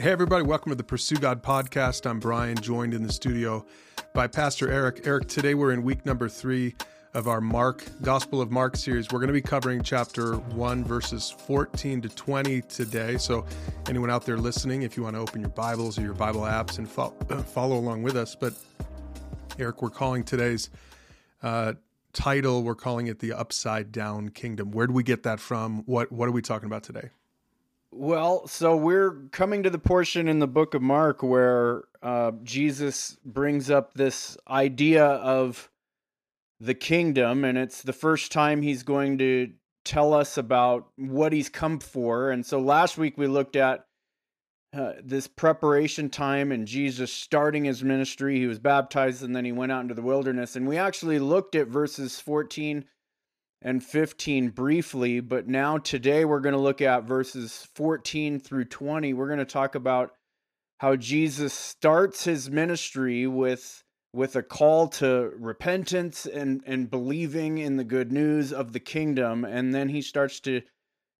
Hey, everybody, welcome to the Pursue God podcast. I'm Brian, joined in the studio by Pastor Eric. Eric, today we're in week number three of our Mark, Gospel of Mark series. We're going to be covering chapter 1, verses 14 to 20 today. So, anyone out there listening, if you want to open your Bibles or your Bible apps and fo- follow along with us. But, Eric, we're calling today's uh, title, we're calling it the Upside Down Kingdom. Where do we get that from? What, what are we talking about today? Well, so we're coming to the portion in the book of Mark where uh, Jesus brings up this idea of the kingdom, and it's the first time he's going to tell us about what he's come for. And so last week we looked at uh, this preparation time and Jesus starting his ministry. He was baptized and then he went out into the wilderness. And we actually looked at verses 14 and 15 briefly, but now today we're going to look at verses 14 through 20. We're going to talk about how Jesus starts his ministry with with a call to repentance and and believing in the good news of the kingdom and then he starts to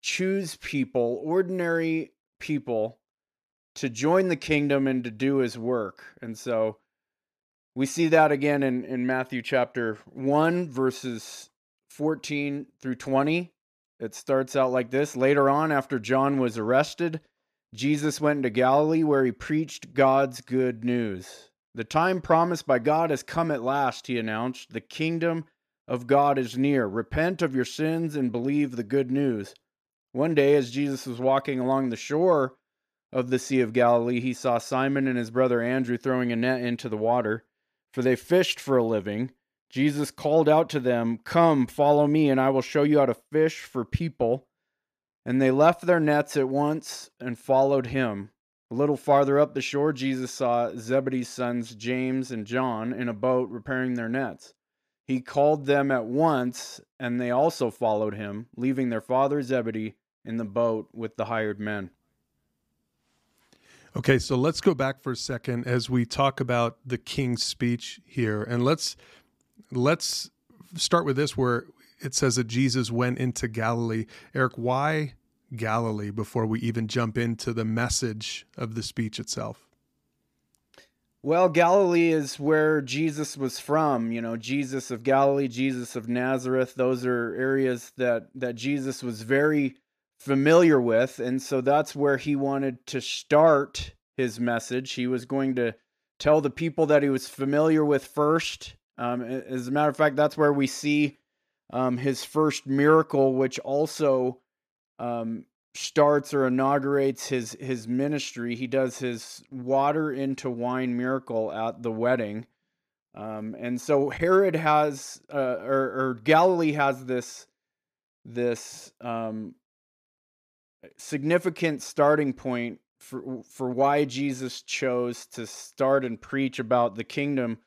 choose people, ordinary people to join the kingdom and to do his work. And so we see that again in, in Matthew chapter 1, verses 14 through 20. It starts out like this Later on, after John was arrested, Jesus went into Galilee where he preached God's good news. The time promised by God has come at last, he announced. The kingdom of God is near. Repent of your sins and believe the good news. One day, as Jesus was walking along the shore of the Sea of Galilee, he saw Simon and his brother Andrew throwing a net into the water, for they fished for a living. Jesus called out to them, Come, follow me, and I will show you how to fish for people. And they left their nets at once and followed him. A little farther up the shore, Jesus saw Zebedee's sons, James and John, in a boat repairing their nets. He called them at once, and they also followed him, leaving their father Zebedee in the boat with the hired men. Okay, so let's go back for a second as we talk about the king's speech here, and let's let's start with this where it says that Jesus went into Galilee. Eric, why Galilee before we even jump into the message of the speech itself? Well, Galilee is where Jesus was from. You know, Jesus of Galilee, Jesus of Nazareth. Those are areas that that Jesus was very familiar with, and so that's where he wanted to start his message. He was going to tell the people that he was familiar with first, um, as a matter of fact, that's where we see um, his first miracle, which also um, starts or inaugurates his his ministry. He does his water into wine miracle at the wedding, um, and so Herod has uh, or, or, Galilee has this this um, significant starting point for for why Jesus chose to start and preach about the kingdom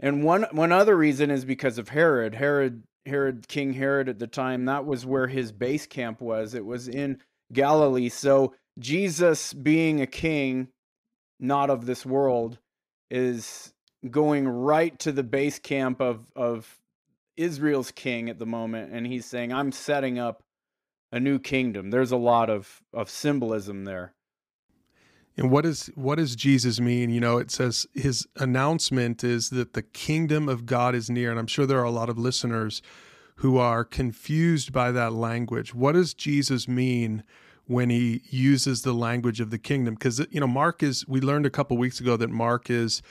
and one one other reason is because of Herod. Herod Herod King Herod at the time, that was where his base camp was. It was in Galilee. So Jesus being a king not of this world is going right to the base camp of of Israel's king at the moment and he's saying I'm setting up a new kingdom. There's a lot of of symbolism there. And what is what does Jesus mean? You know, it says his announcement is that the kingdom of God is near, and I'm sure there are a lot of listeners who are confused by that language. What does Jesus mean when he uses the language of the kingdom? Because you know, Mark is. We learned a couple weeks ago that Mark is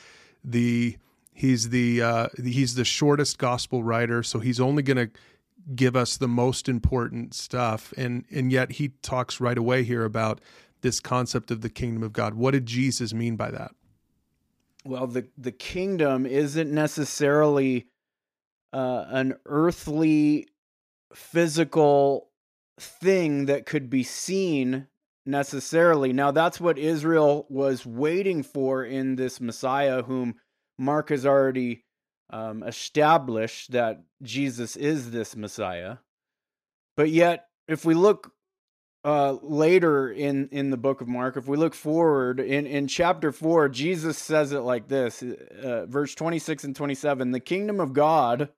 the he's the uh, he's the shortest gospel writer, so he's only going to give us the most important stuff, and and yet he talks right away here about this concept of the kingdom of God. What did Jesus mean by that? Well, the the kingdom isn't necessarily uh, an earthly, physical thing that could be seen necessarily. Now, that's what Israel was waiting for in this Messiah, whom Mark has already um, established that Jesus is this Messiah. But yet, if we look uh, later in in the book of Mark, if we look forward in in chapter four, Jesus says it like this, uh, verse twenty six and twenty seven: "The kingdom of God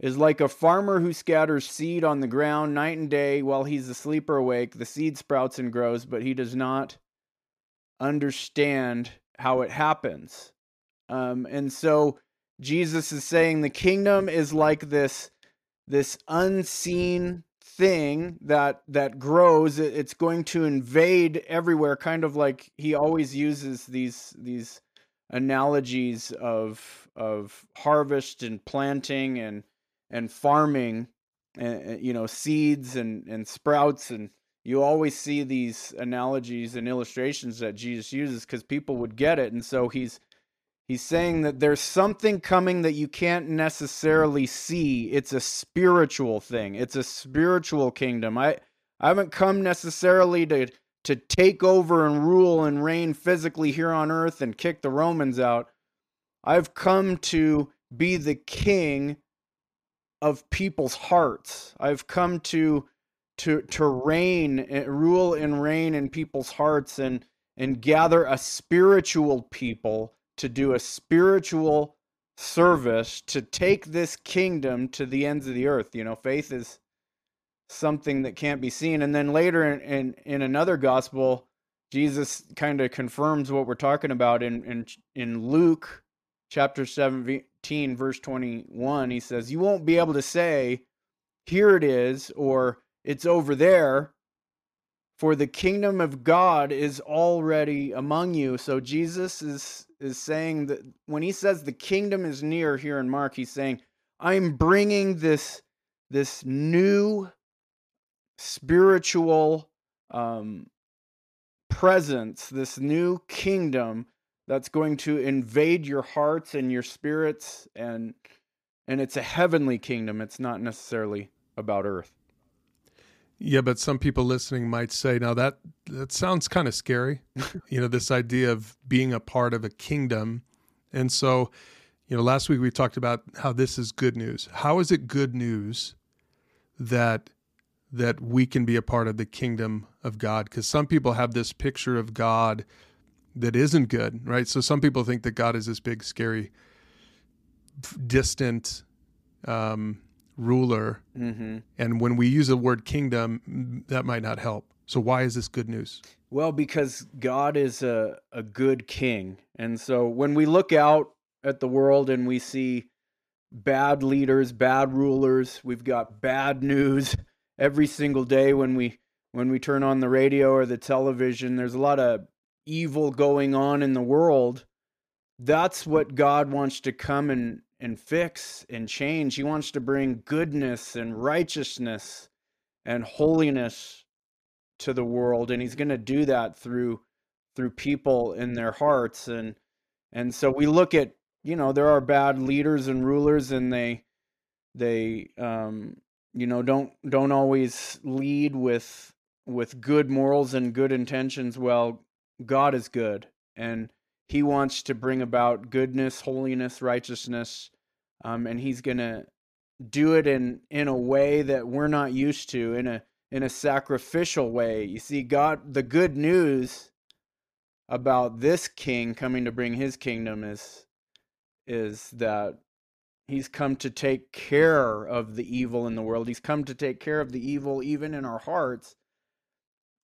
is like a farmer who scatters seed on the ground night and day while he's asleep or awake. The seed sprouts and grows, but he does not understand how it happens. Um, and so Jesus is saying the kingdom is like this this unseen thing that that grows it's going to invade everywhere kind of like he always uses these these analogies of of harvest and planting and and farming and you know seeds and and sprouts. And you always see these analogies and illustrations that Jesus uses cuz people would get it. And so he's He's saying that there's something coming that you can't necessarily see. It's a spiritual thing. It's a spiritual kingdom. I I haven't come necessarily to to take over and rule and reign physically here on earth and kick the Romans out. I've come to be the king of people's hearts. I've come to to to reign, eh, rule and reign in people's hearts and and gather a spiritual people to do a spiritual service to take this kingdom to the ends of the earth. You know, faith is something that can't be seen. And then later in, in, in another gospel, Jesus kind of confirms what we're talking about in, in, in Luke chapter 17, verse 21. He says, You won't be able to say, Here it is, or it's over there, for the kingdom of God is already among you. So Jesus is is saying that when he says the kingdom is near here in Mark, he's saying, I'm bringing this this new spiritual um, presence, this new kingdom that's going to invade your hearts and your spirits and and it's a heavenly kingdom. It's not necessarily about earth. Yeah, but some people listening might say, now that that sounds kind of scary. you know, this idea of being a part of a kingdom. And so, you know, last week we talked about how this is good news. How is it good news that that we can be a part of the kingdom of God? Because some people have this picture of God that isn't good, right? So some people think that God is this big, scary, distant, um, ruler. Mm-hmm. And when we use the word kingdom, that might not help. So, why is this good news? Well, because God is a, a good king. And so, when we look out at the world and we see bad leaders, bad rulers, we've got bad news every single day when we when we turn on the radio or the television there's a lot of evil going on in the world that's what God wants to come and and fix and change. He wants to bring goodness and righteousness and holiness to the world and he's going to do that through through people in their hearts and and so we look at you know there are bad leaders and rulers and they they um you know don't don't always lead with with good morals and good intentions well god is good and he wants to bring about goodness holiness righteousness um, and he's gonna do it in in a way that we're not used to in a in a sacrificial way. You see god the good news about this king coming to bring his kingdom is is that he's come to take care of the evil in the world. He's come to take care of the evil even in our hearts.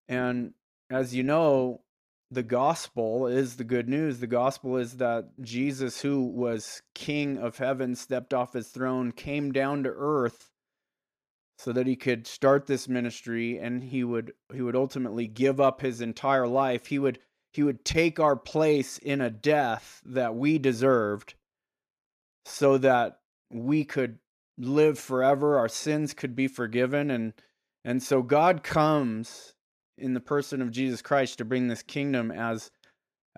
And as you know the gospel is the good news. The gospel is that Jesus, who was king of heaven, stepped off his throne, came down to earth so that he could start this ministry and he would he would ultimately give up his entire life. He would he would take our place in a death that we deserved so that we could live forever, our sins could be forgiven and and so God comes in the person of Jesus Christ to bring this kingdom as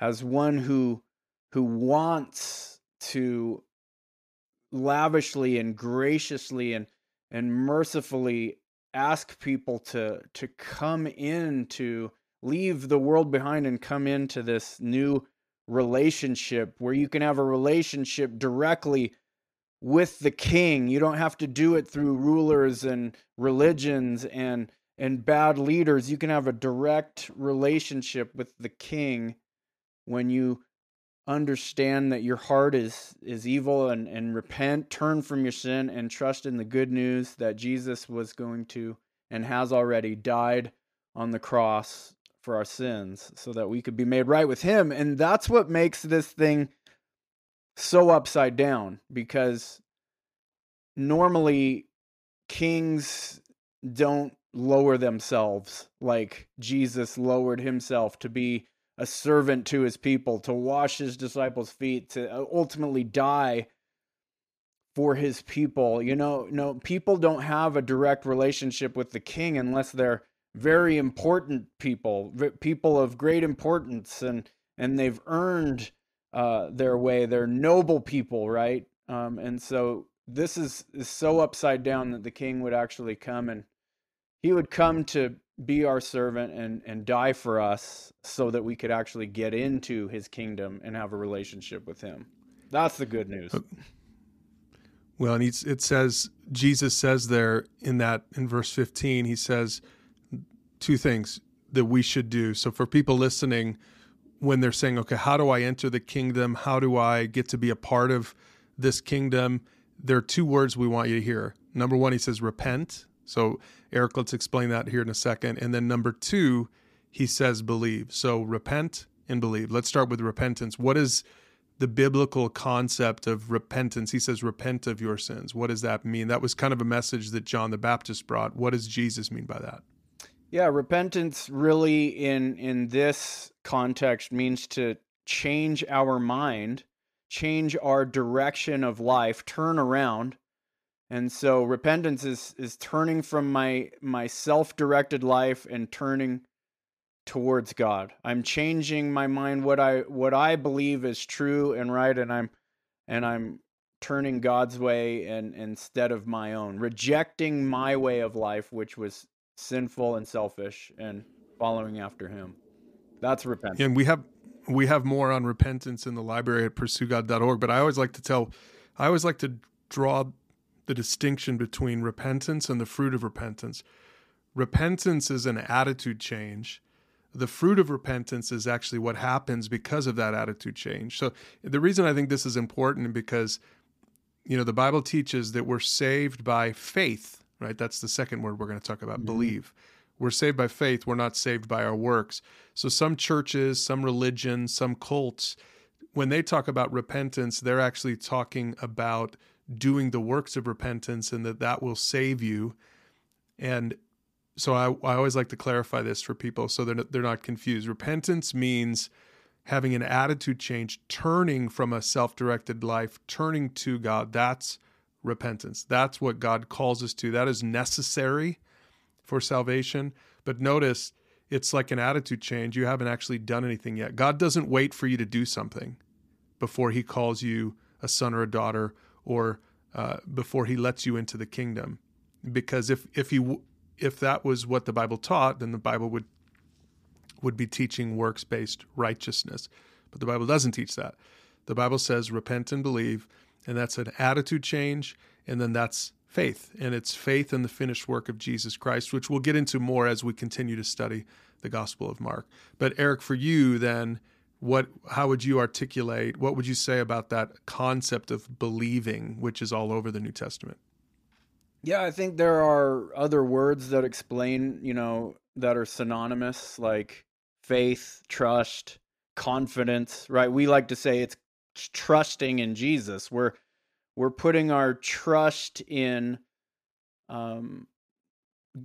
as one who who wants to lavishly and graciously and and mercifully ask people to to come in to leave the world behind and come into this new relationship where you can have a relationship directly with the king. You don't have to do it through rulers and religions and and bad leaders, you can have a direct relationship with the king when you understand that your heart is is evil and and repent turn from your sin and trust in the good news that Jesus was going to and has already died on the cross for our sins so that we could be made right with him. And that's what makes this thing so upside down because normally kings don't lower themselves like Jesus lowered himself to be a servant to his people, to wash his disciples' feet, to uh, ultimately die for his people. You know, no people don't have a direct relationship with the king unless they're very important people, people of great importance and and they've earned uh, their way. They're noble people, right? Um, and so this is, is so upside down that the king would actually come and he would come to be our servant and, and die for us so that we could actually get into his kingdom and have a relationship with him. That's the good news. Uh, well, and it says, Jesus says there in that, in verse 15, he says two things that we should do. So for people listening, when they're saying, okay, how do I enter the kingdom? How do I get to be a part of this kingdom? There are two words we want you to hear. Number one, he says, repent. So, Eric, let's explain that here in a second. And then number two, he says, believe. So, repent and believe. Let's start with repentance. What is the biblical concept of repentance? He says, repent of your sins. What does that mean? That was kind of a message that John the Baptist brought. What does Jesus mean by that? Yeah, repentance really in in this context means to change our mind, change our direction of life, turn around. And so repentance is is turning from my my self-directed life and turning towards God. I'm changing my mind what I what I believe is true and right and I'm and I'm turning God's way and instead of my own, rejecting my way of life which was sinful and selfish and following after him. That's repentance. And we have we have more on repentance in the library at pursuegod.org, but I always like to tell I always like to draw the distinction between repentance and the fruit of repentance. Repentance is an attitude change. The fruit of repentance is actually what happens because of that attitude change. So the reason I think this is important because you know the Bible teaches that we're saved by faith right? That's the second word we're going to talk about mm-hmm. believe. We're saved by faith, we're not saved by our works. So some churches, some religions, some cults, when they talk about repentance, they're actually talking about doing the works of repentance and that that will save you. And so I, I always like to clarify this for people so they're, they're not confused. Repentance means having an attitude change, turning from a self directed life, turning to God. That's repentance. That's what God calls us to. That is necessary for salvation. But notice it's like an attitude change. You haven't actually done anything yet. God doesn't wait for you to do something before he calls you a son or a daughter or uh, before he lets you into the kingdom. Because if if he if that was what the Bible taught, then the Bible would would be teaching works based righteousness. But the Bible doesn't teach that. The Bible says repent and believe and that's an attitude change. And then that's faith. And it's faith in the finished work of Jesus Christ, which we'll get into more as we continue to study the Gospel of Mark. But Eric, for you, then, what how would you articulate what would you say about that concept of believing which is all over the new testament yeah i think there are other words that explain you know that are synonymous like faith trust confidence right we like to say it's trusting in Jesus. We're we're putting our trust in um,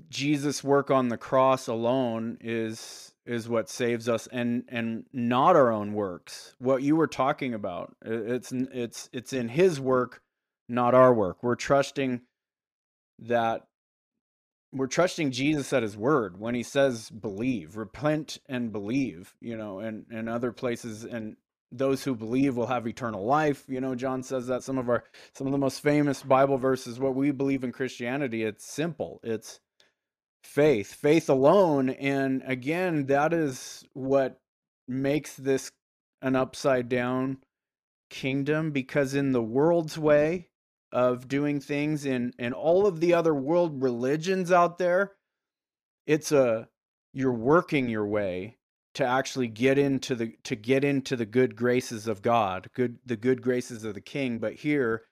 Jesus' work on the cross alone is is what saves us, and and not our own works. What you were talking about, it's it's it's in His work, not our work. We're trusting that we're trusting Jesus at his word when he says believe, repent and believe, you know, and and other places and those who believe will have eternal life you know john says that some of our some of the most famous bible verses what we believe in christianity it's simple it's faith faith alone and again that is what makes this an upside down kingdom because in the world's way of doing things in in all of the other world religions out there it's a you're working your way to actually get into the to get into the good graces of God, good the good graces of the king, but here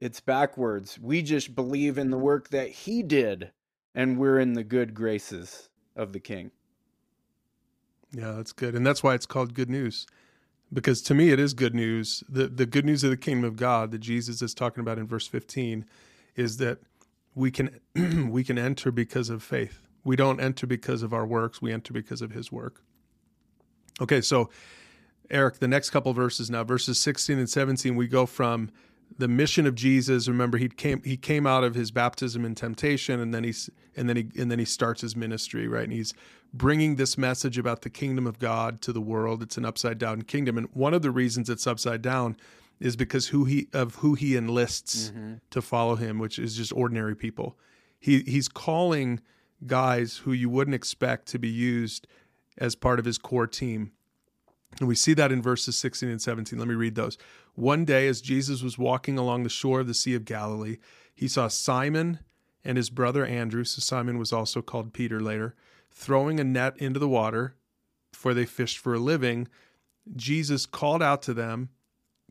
it's backwards. We just believe in the work that he did and we're in the good graces of the king. Yeah, that's good. And that's why it's called good news. Because to me it is good news. The the good news of the kingdom of God that Jesus is talking about in verse 15 is that we can we can enter because of faith. We don't enter because of our works, we enter because of his work. Okay, so Eric, the next couple verses now, verses 16 and 17, we go from the mission of Jesus. Remember, he came he came out of his baptism and temptation, and then he's and then he and then he starts his ministry, right? And he's bringing this message about the kingdom of God to the world. It's an upside down kingdom, and one of the reasons it's upside down is because who he of who he enlists mm-hmm. to follow him, which is just ordinary people. He he's calling guys who you wouldn't expect to be used as part of his core team. And we see that in verses 16 and 17. Let me read those. One day, as Jesus was walking along the shore of the Sea of Galilee, he saw Simon and his brother Andrew, so Simon was also called Peter later, throwing a net into the water, for they fished for a living. Jesus called out to them,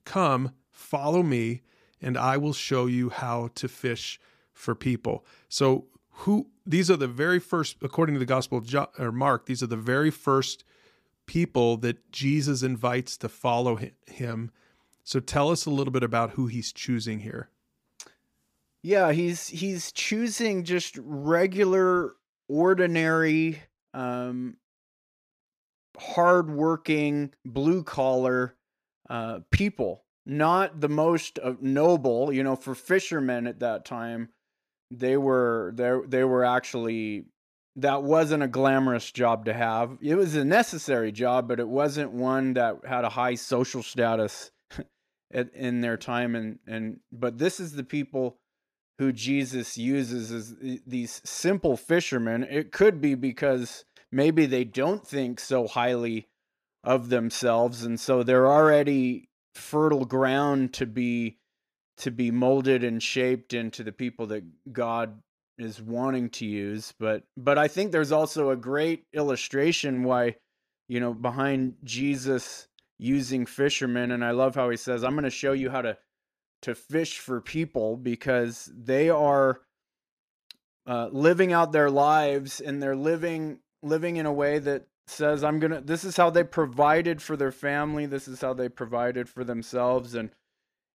Come, follow me, and I will show you how to fish for people. So, who these are the very first, according to the Gospel of John, or Mark, these are the very first people that Jesus invites to follow him so tell us a little bit about who he's choosing here. Yeah, he's he's choosing just regular, ordinary, um, hardworking, blue collar uh, people. Not the most uh, noble, you know, for fishermen at that time. They were they they were actually that wasn't a glamorous job to have. It was a necessary job, but it wasn't one that had a high social status at, in their time and and but this is the people who Jesus uses as these simple fishermen. It could be because maybe they don't think so highly of themselves and so they're already fertile ground to be to be molded and shaped into the people that God is wanting to use but but I think there's also a great illustration why you know behind Jesus using fishermen and I love how he says I'm going to show you how to to fish for people because they are uh, living out their lives and they're living living in a way that says I'm going to this is how they provided for their family this is how they provided for themselves and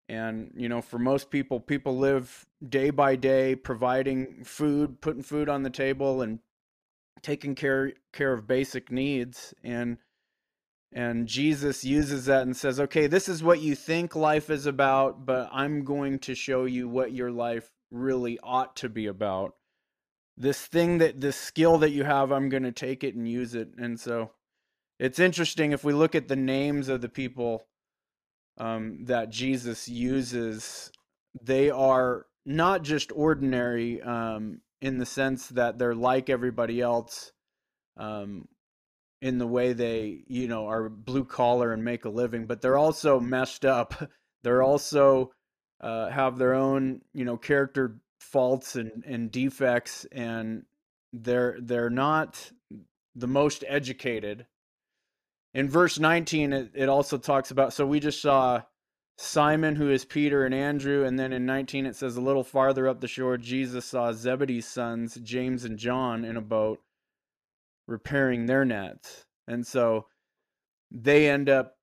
and you know for most people people live day by day providing food putting food on the table and taking care care of basic needs and and Jesus uses that and says, okay, this is what you think life is about, but I'm going to show you what your life really ought to be about. This thing that, this skill that you have, I'm going to take it and use it. And so it's interesting if we look at the names of the people um, that Jesus uses, they are not just ordinary um, in the sense that they're like everybody else. Um, in the way they you know are blue collar and make a living but they're also messed up they're also uh, have their own you know character faults and, and defects and they're they're not the most educated in verse 19 it, it also talks about so we just saw simon who is peter and andrew and then in 19 it says a little farther up the shore jesus saw zebedee's sons james and john in a boat repairing their nets. And so they end up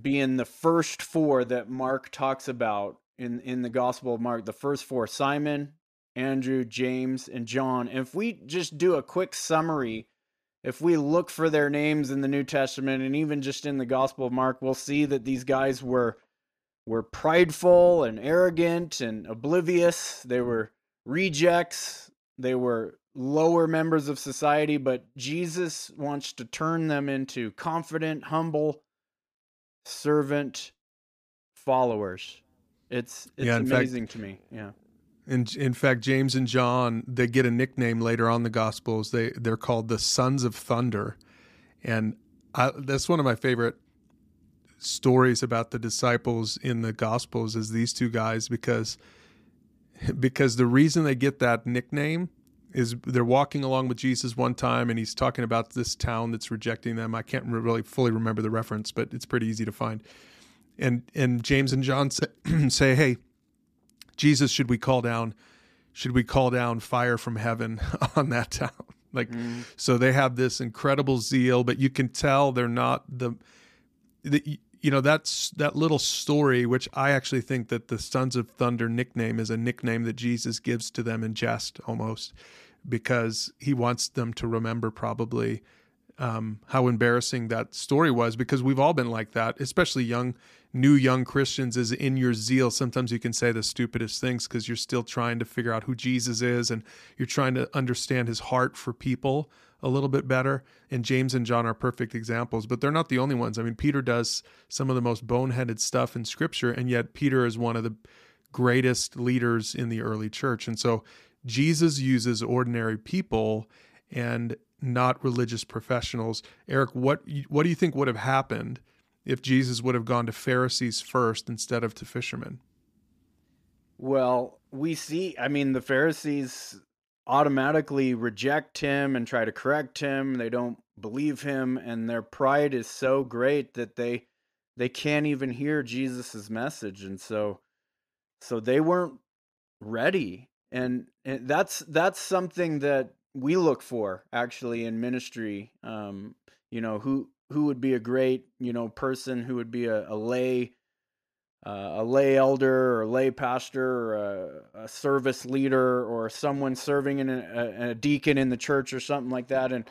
being the first four that Mark talks about in, in the Gospel of Mark. The first four Simon, Andrew, James, and John. And if we just do a quick summary, if we look for their names in the New Testament and even just in the Gospel of Mark, we'll see that these guys were were prideful and arrogant and oblivious. They were rejects. They were lower members of society, but Jesus wants to turn them into confident, humble, servant followers. It's it's yeah, amazing fact, to me. Yeah. In in fact, James and John they get a nickname later on the Gospels. They they're called the sons of thunder, and I, that's one of my favorite stories about the disciples in the Gospels is these two guys because because the reason they get that nickname is they're walking along with Jesus one time and he's talking about this town that's rejecting them. I can't really fully remember the reference, but it's pretty easy to find. And and James and John say, say, "Hey, Jesus, should we call down should we call down fire from heaven on that town?" Like, mm. so they have this incredible zeal, but you can tell they're not the, the you know that's that little story which i actually think that the sons of thunder nickname is a nickname that jesus gives to them in jest almost because he wants them to remember probably um, how embarrassing that story was because we've all been like that especially young new young christians is in your zeal sometimes you can say the stupidest things because you're still trying to figure out who jesus is and you're trying to understand his heart for people a little bit better. And James and John are perfect examples, but they're not the only ones. I mean, Peter does some of the most boneheaded stuff in scripture, and yet Peter is one of the greatest leaders in the early church. And so Jesus uses ordinary people and not religious professionals. Eric, what what do you think would have happened if Jesus would have gone to Pharisees first instead of to fishermen? Well, we see, I mean, the Pharisees automatically reject him and try to correct him. They don't believe him and their pride is so great that they they can't even hear Jesus's message and so so they weren't ready. And, and that's that's something that we look for actually in ministry. Um, you know, who who would be a great, you know, person who would be a, a lay uh, a lay elder or lay pastor or a, a, service leader or someone serving in a, a, deacon in the church or something like that. And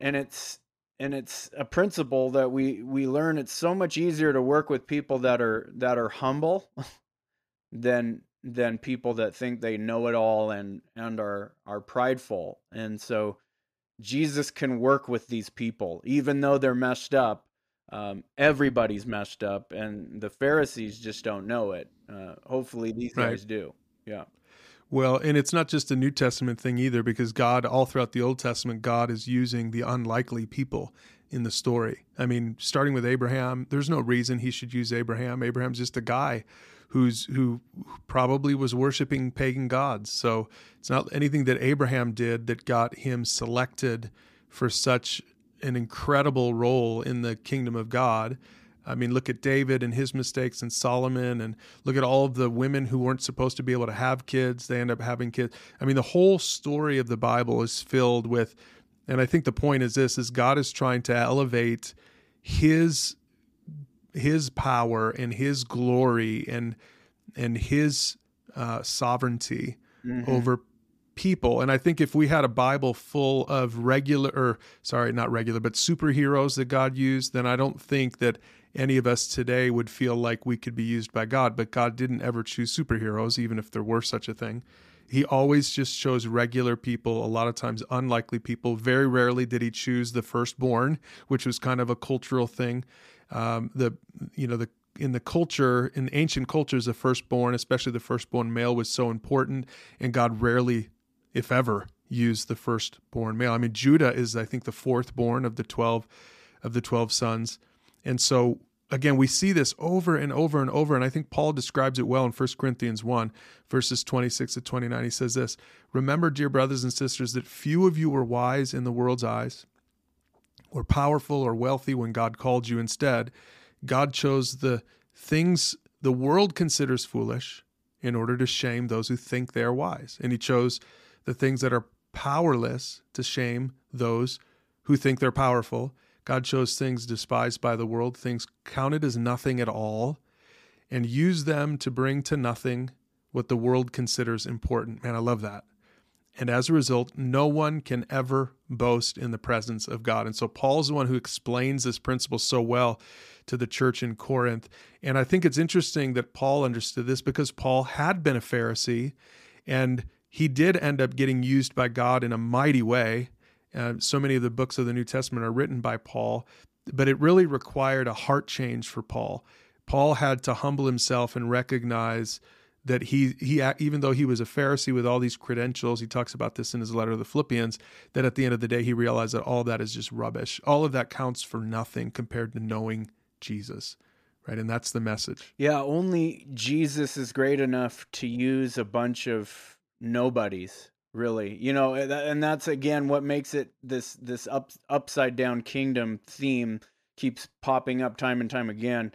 and it's and it's a principle that we we learn. It's so much easier to work with people that are that are humble than than people that think they know it all and and are are prideful. And so Jesus can work with these people even though they're messed up um, everybody's messed up, and the Pharisees just don't know it. Uh, hopefully, these right. guys do. Yeah. Well, and it's not just a New Testament thing either, because God, all throughout the Old Testament, God is using the unlikely people in the story. I mean, starting with Abraham, there's no reason he should use Abraham. Abraham's just a guy who's who probably was worshiping pagan gods. So it's not anything that Abraham did that got him selected for such an incredible role in the kingdom of God. I mean, look at David and his mistakes and Solomon, and look at all of the women who weren't supposed to be able to have kids. They end up having kids. I mean, the whole story of the Bible is filled with, and I think the point is this: is God is trying to elevate His His power and His glory and and His uh, sovereignty mm-hmm. over people. And I think if we had a Bible full of regular, or sorry, not regular, but superheroes that God used, then I don't think that any of us today would feel like we could be used by God. But God didn't ever choose superheroes, even if there were such a thing. He always just chose regular people, a lot of times unlikely people. Very rarely did he choose the firstborn, which was kind of a cultural thing. Um, the you know the in the culture in ancient cultures the firstborn especially the firstborn male was so important and god rarely if ever, used the firstborn male. I mean, Judah is, I think, the fourth born of the twelve of the twelve sons, and so again, we see this over and over and over. And I think Paul describes it well in 1 Corinthians 1, verses 26 to 29. He says this Remember, dear brothers and sisters, that few of you were wise in the world's eyes, or powerful or wealthy when God called you. Instead, God chose the things the world considers foolish in order to shame those who think they are wise. And he chose the things that are powerless to shame those who think they're powerful. God chose things despised by the world, things counted as nothing at all, and used them to bring to nothing what the world considers important. Man, I love that. And as a result, no one can ever boast in the presence of God. And so Paul's the one who explains this principle so well to the church in Corinth. And I think it's interesting that Paul understood this because Paul had been a Pharisee and he did end up getting used by God in a mighty way. Uh, so many of the books of the New Testament are written by Paul, but it really required a heart change for Paul. Paul had to humble himself and recognize that he he even though he was a Pharisee with all these credentials, he talks about this in his letter to the Philippians, that at the end of the day he realized that all that is just rubbish. All of that counts for nothing compared to knowing Jesus. Right? And that's the message. Yeah, only Jesus is great enough to use a bunch of nobodies really you know and that's again what makes it this this up, upside down kingdom theme keeps popping up time and time again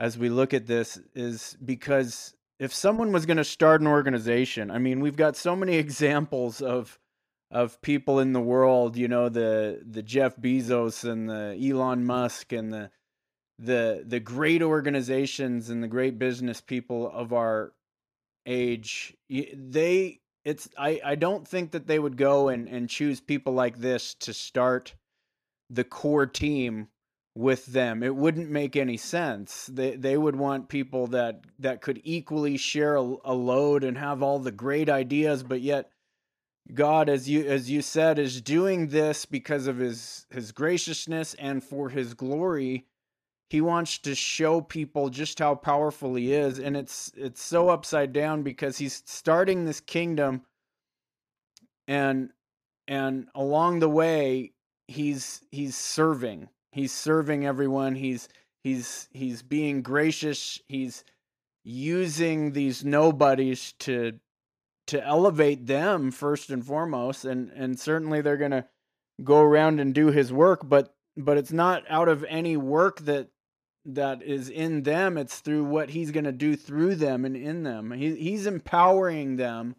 as we look at this is because if someone was going to start an organization i mean we've got so many examples of of people in the world, you know, the the Jeff Bezos and the Elon Musk and the the the great organizations and the great business people of our age, they it's I I don't think that they would go and and choose people like this to start the core team with them. It wouldn't make any sense. They they would want people that that could equally share a, a load and have all the great ideas, but yet God, as you as you said, is doing this because of his his graciousness and for his glory. He wants to show people just how powerful he is, and it's it's so upside down because he's starting this kingdom, and and along the way he's he's serving he's serving everyone. He's he's he's being gracious. He's using these nobodies to to elevate them first and foremost. And and certainly they're going to go around and do his work but but it's not out of any work that that is in them. It's through what he's going to do through them and in them. He, he's empowering them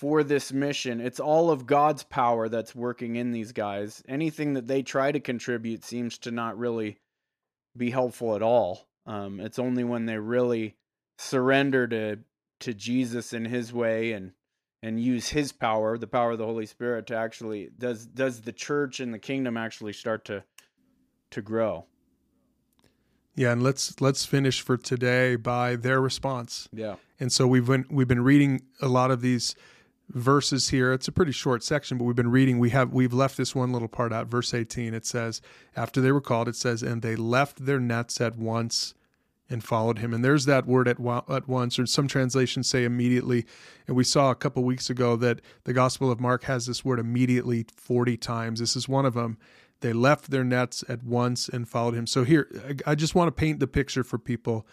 for this mission it's all of god's power that's working in these guys anything that they try to contribute seems to not really be helpful at all um, it's only when they really surrender to to Jesus in his way and and use his power, the power of the Holy Spirit to actually does does the church and the kingdom actually start to to grow. Yeah, and let's let's finish for today by their response. Yeah. And so we've been we've been reading a lot of these verses here. It's a pretty short section, but we've been reading. We have we've left this one little part out. Verse 18 it says, after they were called, it says, and they left their nets at once and followed him. And there's that word at, at once, or some translations say immediately. And we saw a couple weeks ago that the Gospel of Mark has this word immediately 40 times. This is one of them. They left their nets at once and followed him. So here, I just want to paint the picture for people,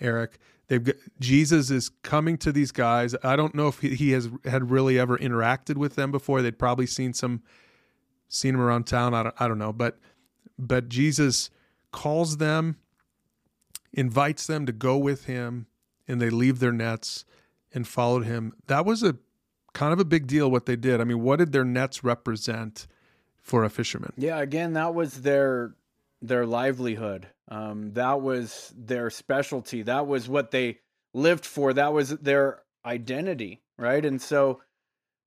Eric. They've got, Jesus is coming to these guys. I don't know if he, he has had really ever interacted with them before. They'd probably seen some, seen him around town. I don't, I don't know, but but Jesus calls them invites them to go with him, and they leave their nets and followed him. That was a kind of a big deal what they did. I mean, what did their nets represent for a fisherman? Yeah, again, that was their their livelihood. Um, that was their specialty. That was what they lived for. That was their identity, right? And so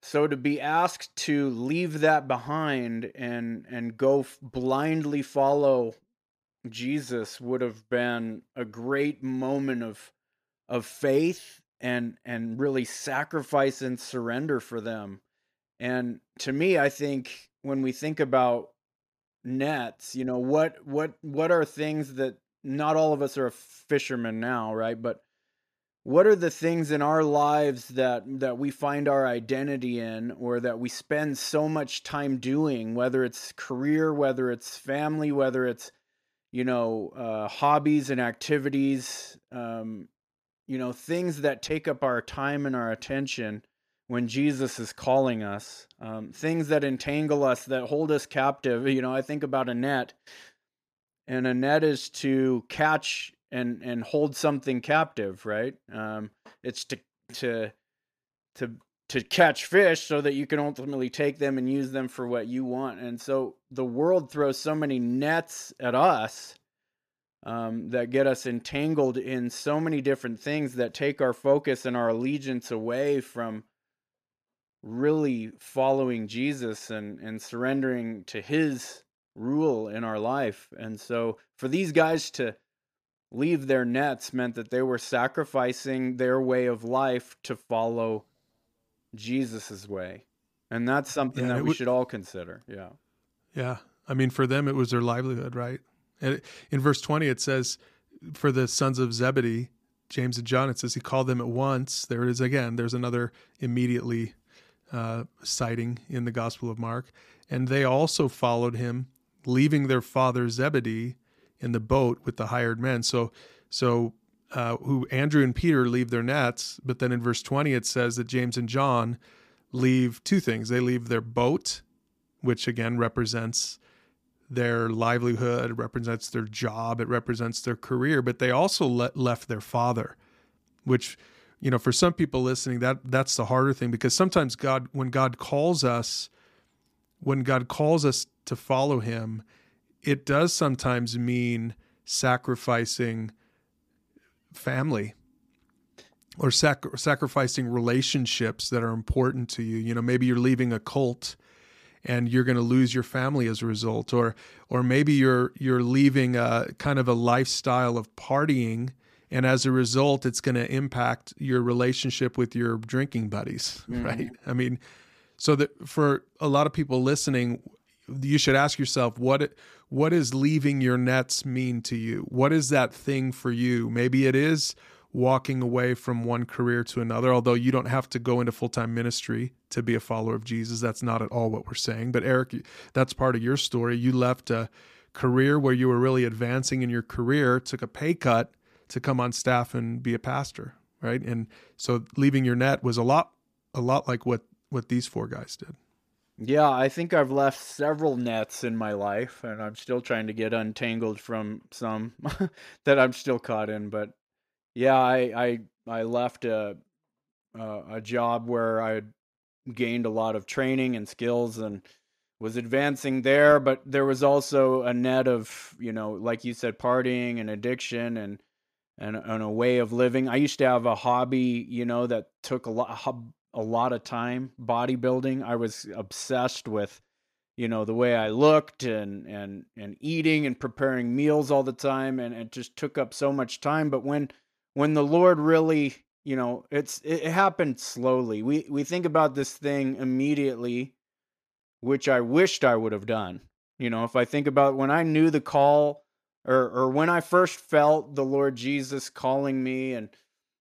so to be asked to leave that behind and and go blindly follow Jesus would have been a great moment of of faith and and really sacrifice and surrender for them. And to me, I think when we think about nets, you know, what what what are things that not all of us are a fisherman now, right? But what are the things in our lives that that we find our identity in or that we spend so much time doing whether it's career whether it's family whether it's you know, uh, hobbies and activities, um, you know, things that take up our time and our attention when Jesus is calling us, um, things that entangle us, that hold us captive. You know, I think about a net, and a net is to catch and and hold something captive, right? Um, it's to to to to catch fish so that you can ultimately take them and use them for what you want. And so the world throws so many nets at us um, that get us entangled in so many different things that take our focus and our allegiance away from really following Jesus and, and surrendering to his rule in our life. And so for these guys to leave their nets meant that they were sacrificing their way of life to follow Jesus's way. And that's something yeah, that we should all consider. Yeah. Yeah. I mean, for them, it was their livelihood, right? And in verse 20, it says, for the sons of Zebedee, James and John, it says he called them at once. There it is again. There's another immediately uh, citing in the Gospel of Mark. And they also followed him, leaving their father Zebedee in the boat with the hired men. So, so uh, who Andrew and Peter leave their nets, but then in verse 20 it says that James and John leave two things. They leave their boat, which again represents their livelihood, represents their job, it represents their career, but they also le- left their father, which you know, for some people listening, that that's the harder thing because sometimes God, when God calls us, when God calls us to follow Him, it does sometimes mean sacrificing family or sac- sacrificing relationships that are important to you. You know, maybe you're leaving a cult and you're going to lose your family as a result or or maybe you're you're leaving a kind of a lifestyle of partying and as a result it's going to impact your relationship with your drinking buddies mm-hmm. right i mean so that for a lot of people listening you should ask yourself what what does leaving your nets mean to you what is that thing for you maybe it is walking away from one career to another, although you don't have to go into full time ministry to be a follower of Jesus. That's not at all what we're saying. But Eric, that's part of your story. You left a career where you were really advancing in your career, took a pay cut to come on staff and be a pastor, right? And so leaving your net was a lot a lot like what what these four guys did. Yeah, I think I've left several nets in my life and I'm still trying to get untangled from some that I'm still caught in, but yeah, I I I left a a, job where I gained a lot of training and skills and was advancing there, but there was also a net of you know, like you said, partying and addiction and and, and a way of living. I used to have a hobby, you know, that took a lot a lot of time, bodybuilding. I was obsessed with you know the way I looked and and and eating and preparing meals all the time and it just took up so much time but when when the Lord really, you know, it's it happened slowly. We we think about this thing immediately, which I wished I would have done. You know, if I think about when I knew the call or or when I first felt the Lord Jesus calling me and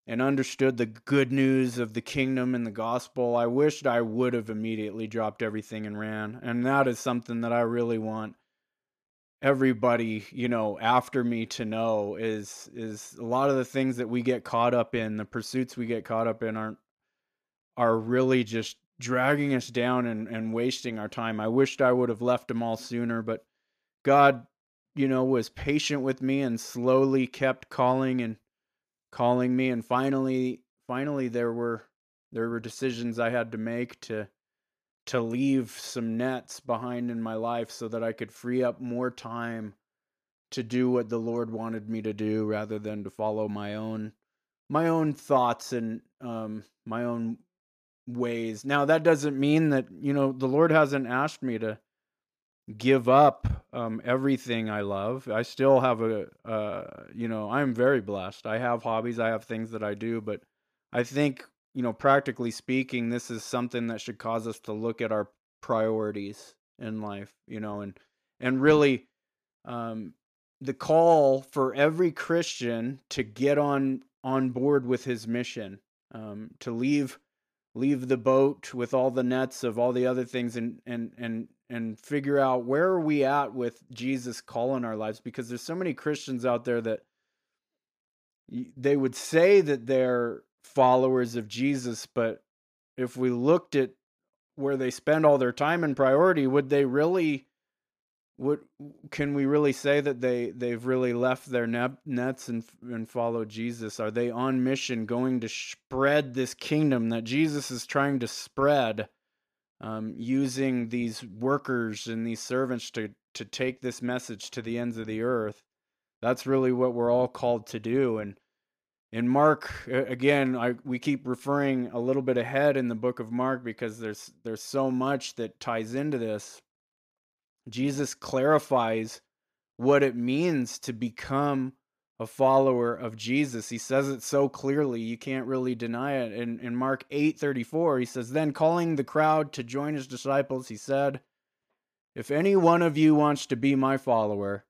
and understood the good news of the kingdom and the gospel, I wished I would have immediately dropped everything and ran. And that is something that I really want everybody you know after me to know is is a lot of the things that we get caught up in the pursuits we get caught up in aren't are really just dragging us down and and wasting our time i wished i would have left them all sooner but god you know was patient with me and slowly kept calling and calling me and finally finally there were there were decisions i had to make to to leave some nets behind in my life so that I could free up more time to do what the Lord wanted me to do rather than to follow my own my own thoughts and um, my own ways. Now that doesn't mean that you know the Lord hasn't asked me to give up um, everything I love. I still have a uh, you know I'm very blessed. I have hobbies. I have things that I do, but I think you know, practically speaking, this is something that should cause us to look at our priorities in life, you know, and and really um the call for every Christian to get on on board with his mission, um, to leave leave the boat with all the nets of all the other things and and and and figure out where are we at with Jesus call in our lives? Because there's so many Christians out there that they would say that they're followers of Jesus, but if we looked at where they spend all their time and priority, would they really would can we really say that they they've really left their nets and and followed Jesus? Are they on mission, going to spread this kingdom that Jesus is trying to spread, um, using these workers and these servants to to take this message to the ends of the earth? That's really what we're all called to do, and in Mark again I we keep referring a little bit ahead in the book of Mark because there's there's so much that ties into this. Jesus clarifies what it means to become a follower of Jesus. He says it so clearly you can't really deny it. In in Mark 8:34 he says then calling the crowd to join his disciples he said if any one of you wants to be my follower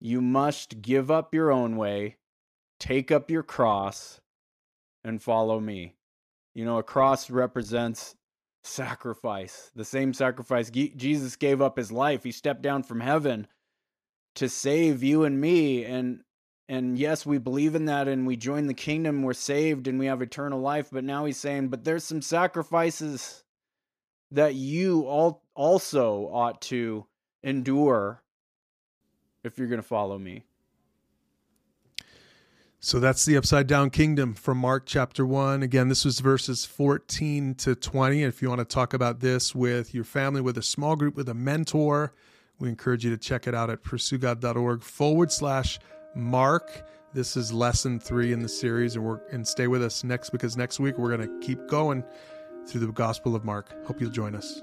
you must give up your own way take up your cross and follow me. You know, a cross represents sacrifice, the same sacrifice Jesus gave up his life. He stepped down from heaven to save you and me and and yes, we believe in that and we join the kingdom, we're saved and we have eternal life, but now he's saying, but there's some sacrifices that you all also ought to endure if you're going to follow me. So that's the upside down kingdom from Mark chapter 1. Again, this was verses 14 to 20. If you want to talk about this with your family, with a small group, with a mentor, we encourage you to check it out at pursuegod.org forward slash Mark. This is lesson three in the series, and, we're, and stay with us next because next week we're going to keep going through the Gospel of Mark. Hope you'll join us.